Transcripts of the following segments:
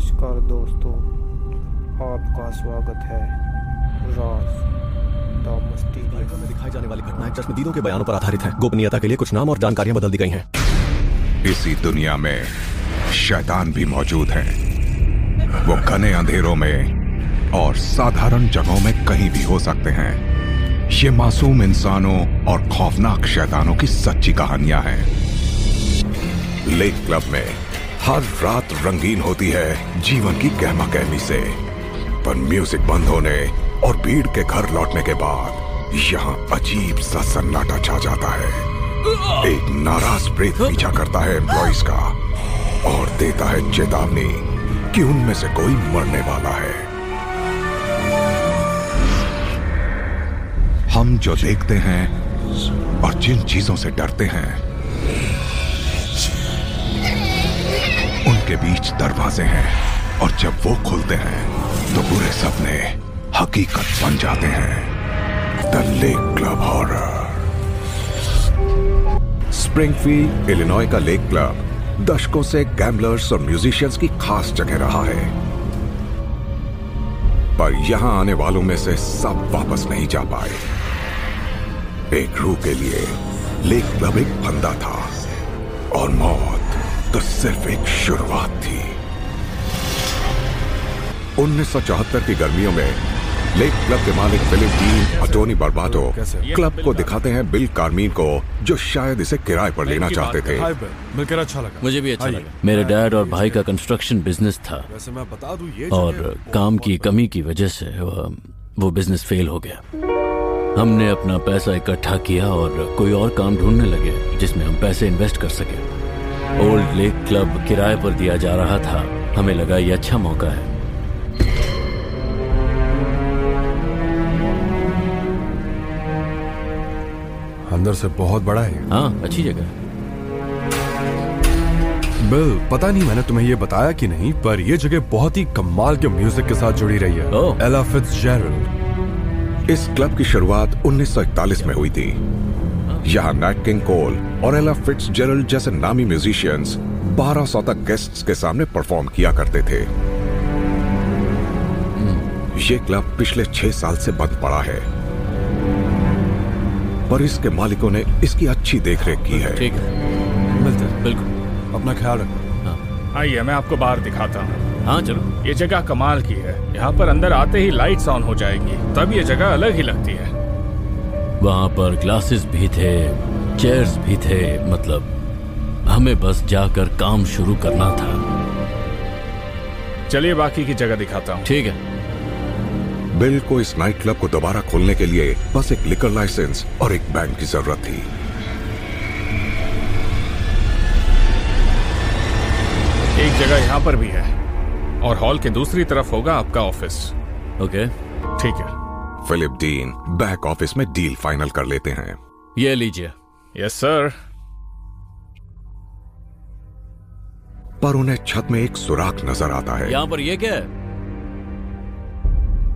नमस्कार दोस्तों आपका स्वागत है राज में दिखाई जाने वाली घटनाएँ चश्मदीदों के बयानों पर आधारित हैं। गोपनीयता के लिए कुछ नाम और जानकारियाँ बदल दी गई हैं। इसी दुनिया में शैतान भी मौजूद है। वो घने अंधेरों में और साधारण जगहों में कहीं भी हो सकते हैं। ये मासूम इंसानों और खौफनाक शैतानों की सच्ची कहानियाँ हैं। लेक क्लब में हर रात रंगीन होती है जीवन की गहमा गहमी से। पर म्यूज़िक बंद होने और भीड़ के घर लौटने के बाद यहाँ अजीब सा सन्नाटा छा जाता है। एक नाराज़ प्रेत पीछा करता है एम्प्लॉइज का और देता है चेतावनी कि उनमें से कोई मरने वाला है। हम जो देखते हैं और जिन चीज़ों से डरते हैं उनके बीच दरवाजे हैं और जब वो खुलते हैं तो बुरे सपने हकीकत बन जाते हैं। The lake club horror Springfield Illinois का लेक क्लब दशकों से गैम्बलर्स और म्यूजिशियंस की खास जगह रहा है। पर यहाँ आने वालों में से सब वापस नहीं जा पाए। एक रूह के लिए लेक क्लब एक फंदा था और मौत तो सिर्फ़ एक शुरुआत थी। 1974 की गर्मियों में लेक क्लब के मालिक फिलिप डीन और टोनी बर्बाटो क्लब को दिखाते हैं बिल कार्मीन को जो शायद इसे किराए पर लेना चाहते थे। मिलकर अच्छा लगा। मुझे भी अच्छा लगा। मेरे डैड और भाई का कंस्ट्रक्शन बिज़नेस था। वैसे मैं बता दूँ ये और काम की कमी की वजह से वो, वो बिज़नेस फेल हो गया। हमने अपना पैसा इकट्ठा किया और कोई और काम ढूँढने लगे जिसमें हम पैसे इन्वेस्ट कर सके। ओल्ड लेक क्लब किराए पर दिया जा रहा था। हमें लगा ये अच्छा मौका है। अंदर से बहुत बड़ा है। हाँ अच्छी जगह है। बिल पता नहीं मैंने तुम्हें ये बताया कि नहीं पर ये जगह बहुत ही कमाल के म्यूज़िक के साथ जुड़ी रही है। एला फिट्जजेरल्ड। इस क्लब की शुरुआत 1941 में हुई थी। यहाँ नैट किंग कोल और एला फिट्स जैसे नामी म्यूजिशियंस 1200 तक गेस्ट्स के सामने परफॉर्म किया करते थे। ये क्लब पिछले छह साल से बंद पड़ा है। पर इसके मालिकों ने इसकी अच्छी देखरेख की है। ठीक है। मिलते हैं। बिल्कुल। अपना ख्याल रखो। आइए मैं आपको बाहर दिखाता हूँ। हाँ चलो। ये जगह कमाल की है। यहाँ पर अंदर आते ही लाइट्स ऑन हो जाएगी। तब ये जगह अलग ही लगती है। वहाँ पर ग्लासेस भी थे चेयर्स भी थे मतलब हमें बस जाकर काम शुरू करना था। चलिए बाकी की जगह दिखाता हूँ। ठीक है। बिल को इस नाइट क्लब को दोबारा खोलने के लिए बस एक लिकर लाइसेंस और एक बैंक की ज़रूरत थी। एक जगह यहाँ पर भी है और हॉल के दूसरी तरफ़ होगा आपका ऑफ़िस ओके ठीक है। फिलिप डीन बैक ऑफ़िस में डील फाइनल कर लेते हैं। ये लीजिए। यस सर पर उन्हें छत में एक सुराख नज़र आता है। यहाँ पर ये क्या है?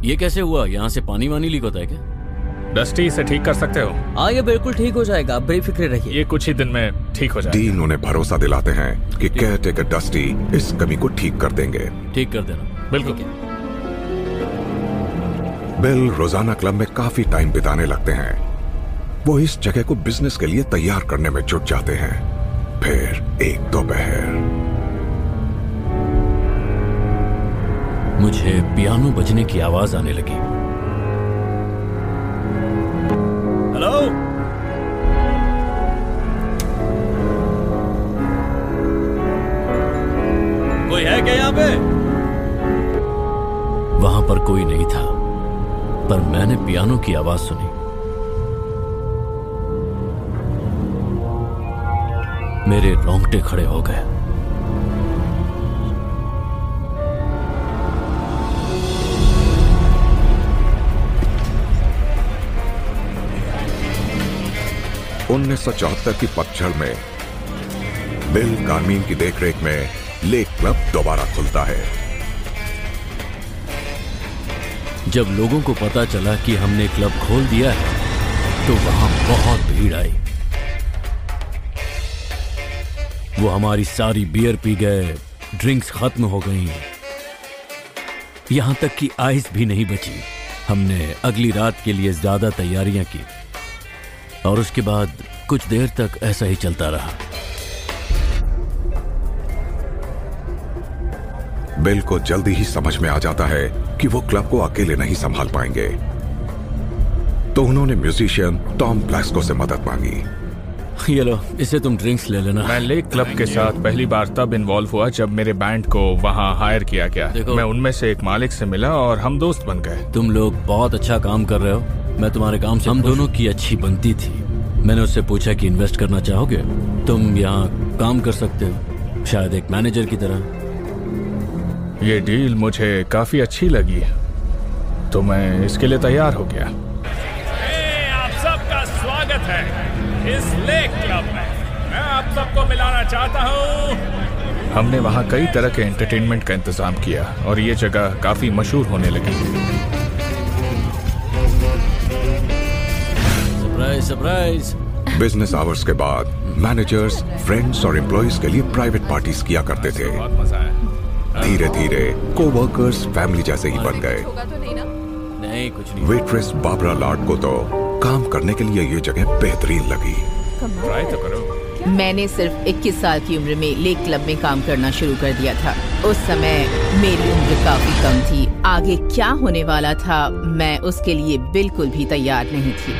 ये कैसे हुआ? यहाँ से पानी वानी लीक होता है क्या? डस्टी इसे ठीक कर सकते हो? हाँ ये बिल्कुल ठीक हो जाएगा। आप बेफिक्र रहिए। ये कुछ ही दिन में ठीक हो जाएगा। डीन उन्हें भरोसा दिलाते हैं कि केयर टेकर डस्टी इस कमी को ठीक कर देंगे। ठीक कर देना। बिल्कुल। बिल रोज़ाना क्लब में काफ़ी टाइम बिताने लगते हैं। वो इस जगह को बिज़नेस के लिए तैयार करने में जुट जाते हैं। फिर एक दोपहर। मुझे पियानो बजने की आवाज़ आने लगी। हेलो? कोई है क्या यहाँ पे? वहाँ पर कोई नहीं था। पर मैंने पियानो की आवाज़ सुनी। मेरे रोंगटे खड़े हो गए। उन्नीस सौ चौहत्तर की पतझड़ में बिल कार्मीन की देखरेख में लेक क्लब दोबारा खुलता है। जब लोगों को पता चला कि हमने क्लब खोल दिया है तो वहाँ बहुत भीड़ आई। वो हमारी सारी बियर पी गए ड्रिंक्स खत्म हो गई। यहाँ तक कि आइस भी नहीं बची। हमने अगली रात के लिए ज़्यादा तैयारियाँ की। और उसके बाद कुछ देर तक ऐसा ही चलता रहा। बिल को जल्दी ही समझ में आ जाता है कि वो क्लब को अकेले नहीं संभाल पाएँगे। तो उन्होंने म्यूजिशियन टॉम प्लास्को से मदद मांगी। ये लो इसे तुम ड्रिंक्स ले लेना। मैं लेक क्लब के साथ पहली बार तब इन्वॉल्व हुआ जब मेरे बैंड को वहाँ हायर किया गया। मैं उनमें से एक मालिक से मिला और हम दोस्त बन गए। तुम लोग बहुत अच्छा काम कर रहे हो। मैं तुम्हारे काम से हम दोनों की अच्छी बनती थी। मैंने उससे पूछा कि इन्वेस्ट करना चाहोगे? तुम यहाँ काम कर सकते हो शायद एक मैनेजर की तरह। ये डील मुझे काफ़ी अच्छी लगी तो मैं इसके लिए तैयार हो गया। आप सबका स्वागत है इस लेक क्लब में। मैं आप सबको मिलाना चाहता हूँ। हमने वहाँ कई तरह के एंटरटेनमेंट का इंतज़ाम किया और ये जगह काफ़ी मशहूर होने लगी। सरप्राइज़ सरप्राइज़ बिज़नेस आवर्स के बाद मैनेजर्स फ्रेंड्स और एम्प्लॉयज़ के लिए प्राइवेट पार्टीज़ किया करते थे। बहुत मज़ा आया। धीरे धीरे को वर्कर्स फैमिली जैसे ही बन गए। नहीं कुछ नहीं। वेट्रेस बाबरा लाड को तो काम करने के लिए ये जगह बेहतरीन लगी। ट्राई तो करो। मैंने सिर्फ़ 21 साल की उम्र में लेक क्लब में काम करना शुरू कर दिया था। उस समय मेरी उम्र काफ़ी कम थी। आगे क्या होने वाला था मैं उसके लिए बिल्कुल भी तैयार नहीं थी।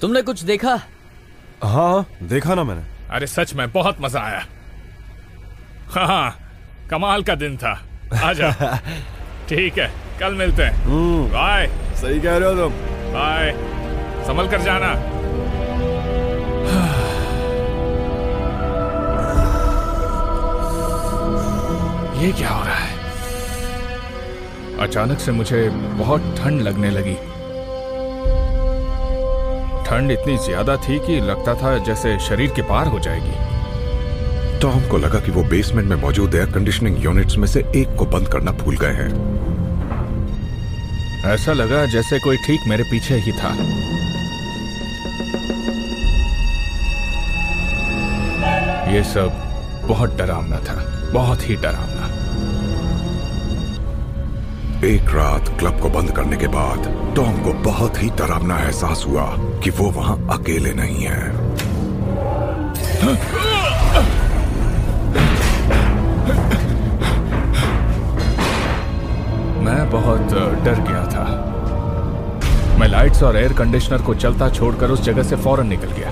तुमने कुछ देखा? हाँ देखा ना मैंने। अरे सच में बहुत मज़ा आया। हाँ हाँ कमाल का दिन था। आजा। ठीक है कल मिलते हैं। बाय। सही कह रहे हो तुम। बाय। संभल कर जाना। ये क्या हो रहा है? अचानक से मुझे बहुत ठंड लगने लगी। ठंड इतनी ज़्यादा थी कि लगता था जैसे शरीर के पार हो जाएगी। टॉम को लगा कि वो बेसमेंट में मौजूद एयर कंडीशनिंग यूनिट्स में से एक को बंद करना भूल गए हैं। ऐसा लगा जैसे कोई ठीक मेरे पीछे ही था। ये सब बहुत डरावना था बहुत ही डरावना। एक रात क्लब को बंद करने के बाद टॉम को बहुत ही डरावना एहसास हुआ कि वो वहाँ अकेले नहीं है। मैं बहुत डर गया था। मैं लाइट्स और एयर कंडीशनर को चलता छोड़कर उस जगह से फ़ौरन निकल गया।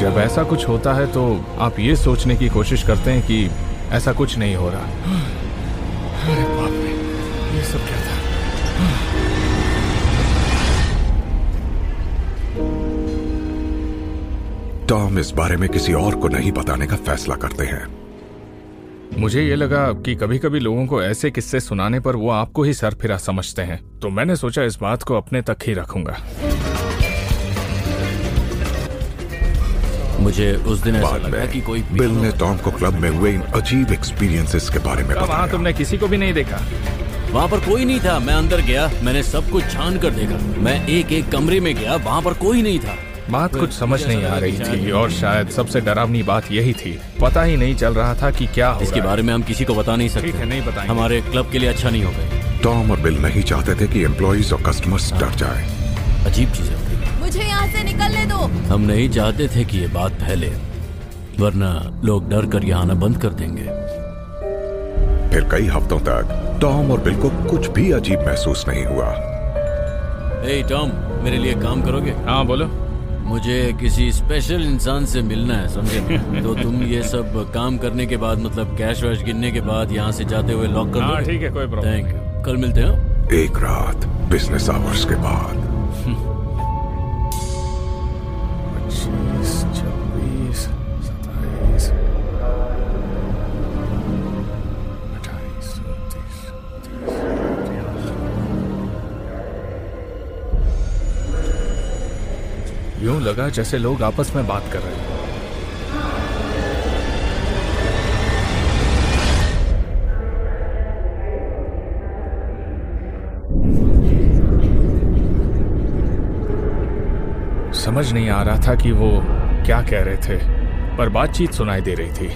जब ऐसा कुछ होता है तो आप ये सोचने की कोशिश करते हैं कि ऐसा कुछ नहीं हो रहा। अरे बाप रे, ये सब क्या था? टॉम, इस बारे में किसी और को नहीं बताने का फैसला करते हैं। मुझे ये लगा कि कभी कभी लोगों को ऐसे किस्से सुनाने पर वो आपको ही सरफिरा समझते हैं। तो मैंने सोचा इस बात को अपने तक ही रखूँगा। मुझे उस दिन ऐसा लगा कि कोई बिल ने टॉम को क्लब में हुए इन अजीब एक्सपीरियंसेस के बारे में वहाँ बताया। तुमने किसी को भी नहीं देखा? वहाँ पर कोई नहीं था। मैं अंदर गया मैंने सब कुछ छान कर देखा। मैं एक एक कमरे में गया वहाँ पर कोई नहीं था। बात कुछ समझ नहीं आ रही थी और शायद सबसे डरावनी बात यही थी। पता ही नहीं चल रहा था कि क्या हो इसके बारे में हम किसी को बता नहीं सकते ठीक है, नहीं बताएँगे। हमारे क्लब के लिए अच्छा नहीं होगा। टॉम और बिल नहीं चाहते थे कि एम्प्लॉयज़ और कस्टमर्स डर जाएँ। अजीब चीज़ें होती मुझे यहाँ से निकलने दो। हम नहीं चाहते थे कि ये बात फैले वरना लोग डर कर यहाँ आना बंद कर देंगे। फिर कई हफ्तों तक टॉम और बिल को कुछ भी अजीब महसूस नहीं हुआ। ए टॉम मेरे लिए काम करोगे? हाँ बोलो। मुझे किसी स्पेशल इंसान से मिलना है समझे? तो तुम ये सब काम करने के बाद मतलब कैश वैश गिनने के बाद यहाँ से जाते हुए लॉक कर दो। ठीक है कोई प्रॉब्लम थैंक यू कल मिलते हैं। एक रात बिज़नेस आवर्स के बाद। लगा जैसे लोग आपस में बात कर रहे हैं। समझ नहीं आ रहा था कि वो क्या कह रहे थे, पर बातचीत सुनाई दे रही थी।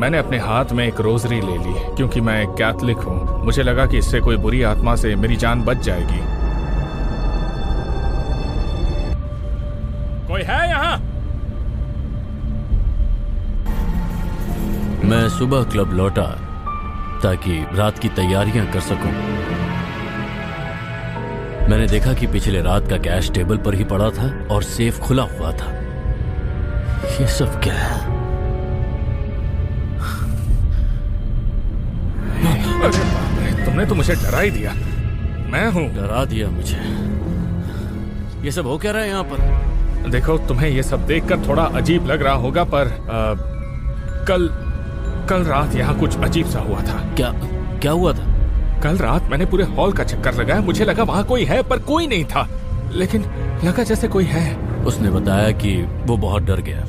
मैंने अपने हाथ में एक रोजरी ले ली, क्योंकि मैं कैथलिक हूँ। मुझे लगा कि इससे कोई बुरी आत्मा से मेरी जान बच जाएगी। मैं सुबह क्लब लौटा ताकि रात की तैयारियाँ कर सकूँ। मैंने देखा कि पिछले रात का कैश टेबल पर ही पड़ा था और सेफ़ खुला हुआ था। ये सब क्या है? तुमने तो मुझे डरा ही दिया। मैं हूँ। डरा दिया मुझे। ये सब हो क्या रहा है यहाँ पर? देखो तुम्हें ये सब देखकर थोड़ा अजीब लग रहा होगा पर आ, कल कल रात यहाँ कुछ अजीब सा हुआ था। क्या क्या हुआ था? कल रात मैंने पूरे हॉल का चक्कर लगाया। मुझे लगा वहाँ कोई है पर कोई नहीं था। लेकिन लगा जैसे कोई है। उसने बताया कि वो बहुत डर गया।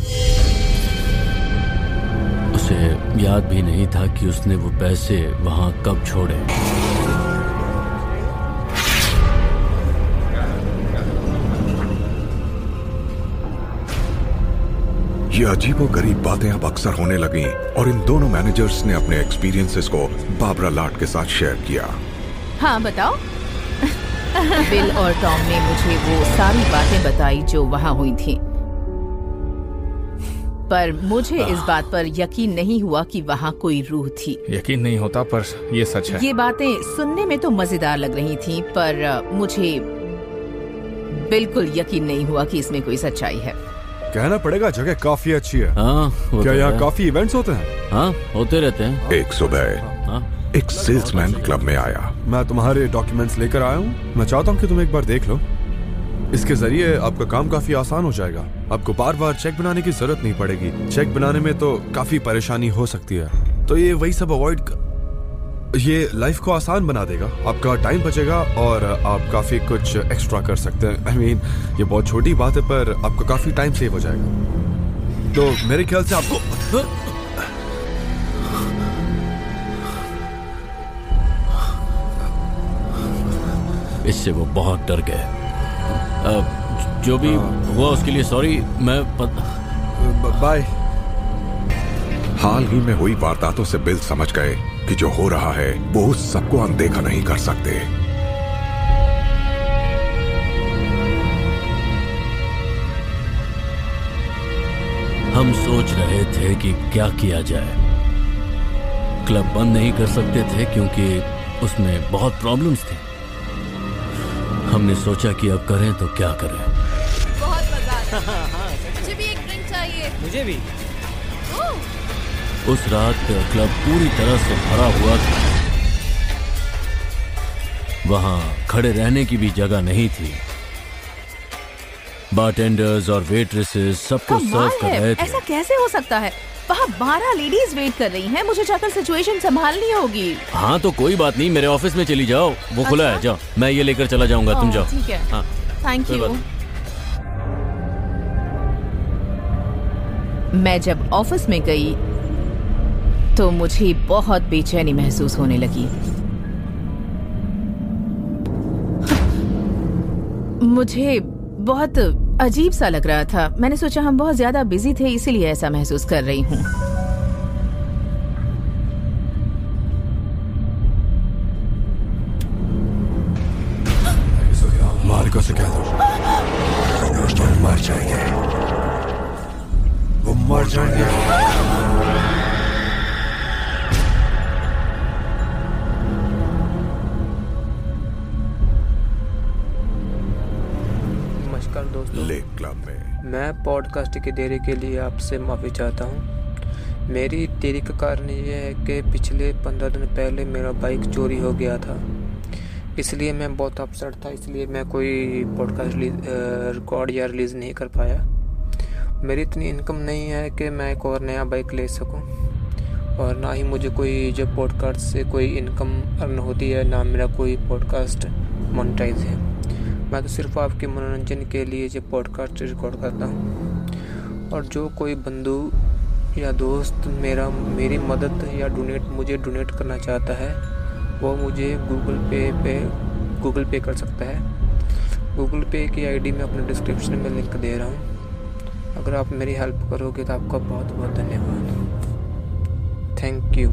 उसे याद भी नहीं था कि उसने वो पैसे वहाँ कब छोड़े। ये अजीबो गरीब बातें अब अक्सर होने लगी और इन दोनों मैनेजर्स ने अपने एक्सपीरियंसेस को बाबरा लाट के साथ शेयर किया। हाँ बताओ। बिल और टॉम ने मुझे वो सारी बातें बताई जो वहाँ हुई थी। पर मुझे इस बात पर यकीन नहीं हुआ कि वहाँ कोई रूह थी। यकीन नहीं होता पर ये सच है। ये बातें सुनने में तो मज़ेदार लग रही थी पर मुझे बिल्कुल यकीन नहीं हुआ कि इसमें कोई सच्चाई है। कहना पड़ेगा जगह काफ़ी अच्छी है। हाँ क्या तो यहाँ काफ़ी इवेंट्स होते हैं? हाँ होते रहते हैं। एक सुबह हाँ। एक सेल्समैन क्लब में आया। मैं तुम्हारे डॉक्यूमेंट्स लेकर आया हूँ। मैं चाहता हूँ कि तुम एक बार देख लो। इसके ज़रिए आपका काम काफ़ी आसान हो जाएगा। आपको बार बार चेक बनाने की ज़रूरत नहीं पड़ेगी। चेक बनाने में तो काफ़ी परेशानी हो सकती है। तो ये वही सब अवॉइड ये लाइफ को आसान बना देगा। आपका टाइम बचेगा और आप काफ़ी कुछ एक्स्ट्रा कर सकते हैं। आई I मीन mean, ये बहुत छोटी बात है पर आपका काफ़ी टाइम सेव हो जाएगा। तो मेरे ख्याल से आपको इससे वो बहुत डर गए। जो भी हुआ उसके लिए सॉरी मैं बाय हाल ही में हुई वारदातों से बिल समझ गए। कि जो हो रहा है वो उस सबको अनदेखा नहीं कर सकते। हम सोच रहे थे कि क्या किया जाए। क्लब बंद नहीं कर सकते थे क्योंकि उसमें बहुत प्रॉब्लम्स थी। हमने सोचा कि अब करें तो क्या करें। बहुत मज़ा है मुझे भी एक ड्रिंक चाहिए। मुझे भी। उस रात क्लब पूरी तरह से भरा हुआ था। वहाँ खड़े रहने की भी जगह नहीं थी। बारटेंडर्स और वेट्रेसेस सबको सर्व कर रहे थे। ऐसा कैसे हो सकता है? वहाँ बारह लेडीज़ वेट कर रही हैं। मुझे जाकर सिचुएशन संभालनी होगी। हाँ तो कोई बात नहीं। मेरे ऑफ़िस में चली जाओ। वो अच्छा? खुला है? जाओ। मैं ये लेकर चला जाऊँगा। तुम जाओ। ठीक है। हाँ। थैंक यू मैं जब ऑफ़िस में गई तो मुझे बहुत बेचैनी महसूस होने लगी। मुझे बहुत अजीब सा लग रहा था। मैंने सोचा हम बहुत ज़्यादा बिज़ी थे, इसीलिए ऐसा महसूस कर रही हूँ। दोस्तों। लेक क्लब में। मैं पॉडकास्ट की देरी के लिए आपसे माफ़ी चाहता हूँ। मेरी देरी का कारण ये है कि पिछले पंद्रह दिन पहले मेरा बाइक चोरी हो गया था। इसलिए मैं बहुत अपसेट था इसलिए मैं कोई पॉडकास्ट रिकॉर्ड या रिलीज़ नहीं कर पाया। मेरी इतनी इनकम नहीं है कि मैं एक और नया बाइक ले सकूँ। और ना ही मुझे कोई जो पॉडकास्ट से कोई इनकम अर्न होती है ना मेरा कोई पॉडकास्ट मोनिटाइज है। मैं तो सिर्फ़ आपके मनोरंजन के लिए जो पॉडकास्ट रिकॉर्ड करता हूँ। और जो कोई बंधु या दोस्त मेरा, मेरी मदद या डोनेट मुझे डोनेट करना चाहता है, वो मुझे गूगल पे पे गूगल पे कर सकता है। गूगल पे की आईडी मैं अपने डिस्क्रिप्शन में लिंक दे रहा हूँ। अगर आप मेरी हेल्प करोगे तो आपका बहुत बहुत धन्यवाद। Thank you